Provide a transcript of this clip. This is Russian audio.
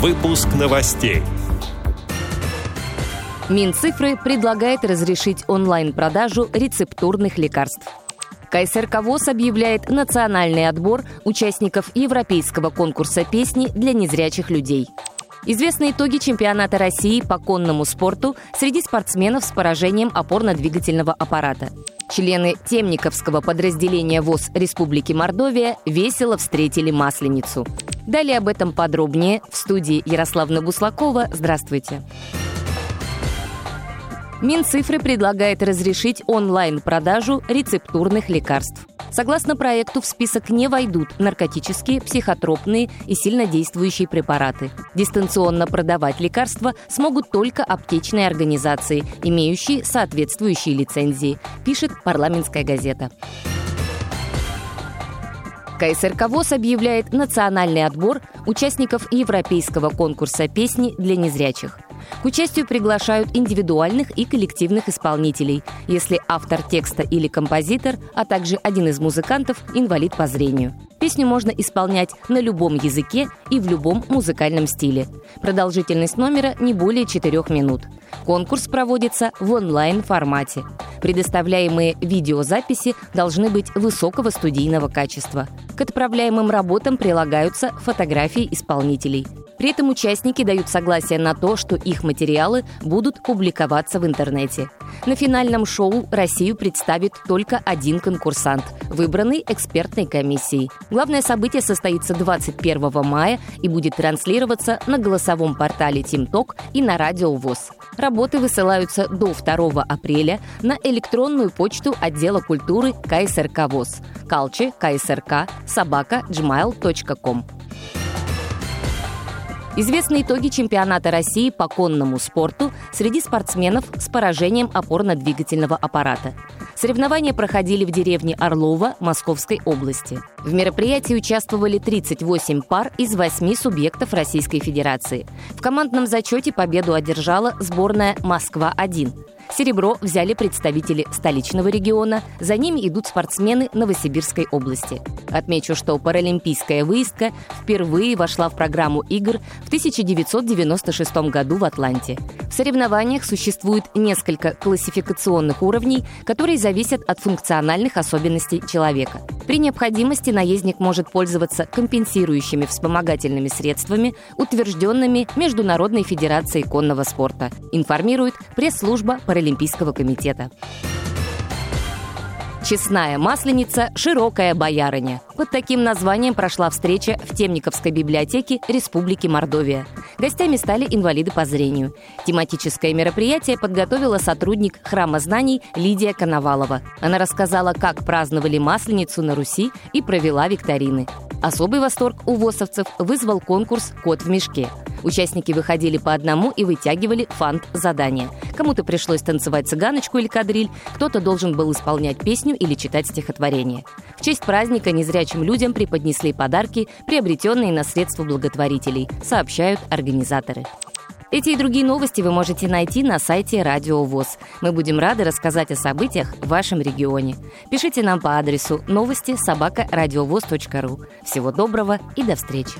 Выпуск новостей. Минцифры предлагает разрешить онлайн-продажу рецептурных лекарств. КСРК ВОЗ объявляет национальный отбор участников Европейского конкурса песни для незрячих людей. Известны итоги чемпионата России по конному спорту среди спортсменов с поражением опорно-двигательного аппарата. Члены Темниковского подразделения ВОЗ Республики Мордовия весело встретили Масленицу. Далее об этом подробнее в студии Ярославна Буслакова. Здравствуйте. Минцифры предлагает разрешить онлайн-продажу рецептурных лекарств. Согласно проекту, в список не войдут наркотические, психотропные и сильнодействующие препараты. Дистанционно продавать лекарства смогут только аптечные организации, имеющие соответствующие лицензии, пишет парламентская газета. КСРК ВОЗ объявляет национальный отбор участников европейского конкурса песни для незрячих. К участию приглашают индивидуальных и коллективных исполнителей, если автор текста или композитор, а также один из музыкантов – инвалид по зрению. Песню можно исполнять на любом языке и в любом музыкальном стиле. Продолжительность номера не более 4 минут. Конкурс проводится в онлайн-формате. Предоставляемые видеозаписи должны быть высокого студийного качества. К отправляемым работам прилагаются фотографии исполнителей. При этом участники дают согласие на то, что их материалы будут публиковаться в интернете. На финальном шоу Россию представит только один конкурсант, выбранный экспертной комиссией. Главное событие состоится 21 мая и будет транслироваться на голосовом портале TeamTalk и на Радио ВОЗ. Работы высылаются до 2 апреля на электронную почту отдела культуры КСРК ВОЗ kalchi ksrk собака gmail.com. Известны итоги чемпионата России по конному спорту среди спортсменов с поражением опорно-двигательного аппарата. Соревнования проходили в деревне Орлова Московской области. В мероприятии участвовали 38 пар из 8 субъектов Российской Федерации. В командном зачете победу одержала сборная «Москва-1». Серебро взяли представители столичного региона, за ними идут спортсмены Новосибирской области. Отмечу, что паралимпийская выездка впервые вошла в программу игр в 1996 году в Атланте. В соревнованиях существует несколько классификационных уровней, которые зависят от функциональных особенностей человека. При необходимости наездник может пользоваться компенсирующими вспомогательными средствами, утвержденными Международной Федерацией конного спорта, информирует пресс-служба Паралимпийского комитета. Честная масленица, широкая боярыня. Под таким названием прошла встреча в Темниковской библиотеке Республики Мордовия. Гостями стали инвалиды по зрению. Тематическое мероприятие подготовила сотрудник Храма знаний Лидия Коновалова. Она рассказала, как праздновали Масленицу на Руси и провела викторины. Особый восторг у восовцев вызвал конкурс «Кот в мешке». Участники выходили по одному и вытягивали фант-задания. Кому-то пришлось танцевать цыганочку или кадриль, кто-то должен был исполнять песню или читать стихотворение. В честь праздника незрячим людям преподнесли подарки, приобретенные на средства благотворителей, сообщают организаторы. Эти и другие новости вы можете найти на сайте Радио ВОЗ. Мы будем рады рассказать о событиях в вашем регионе. Пишите нам по адресу новости собака ру. Всего доброго и до встречи!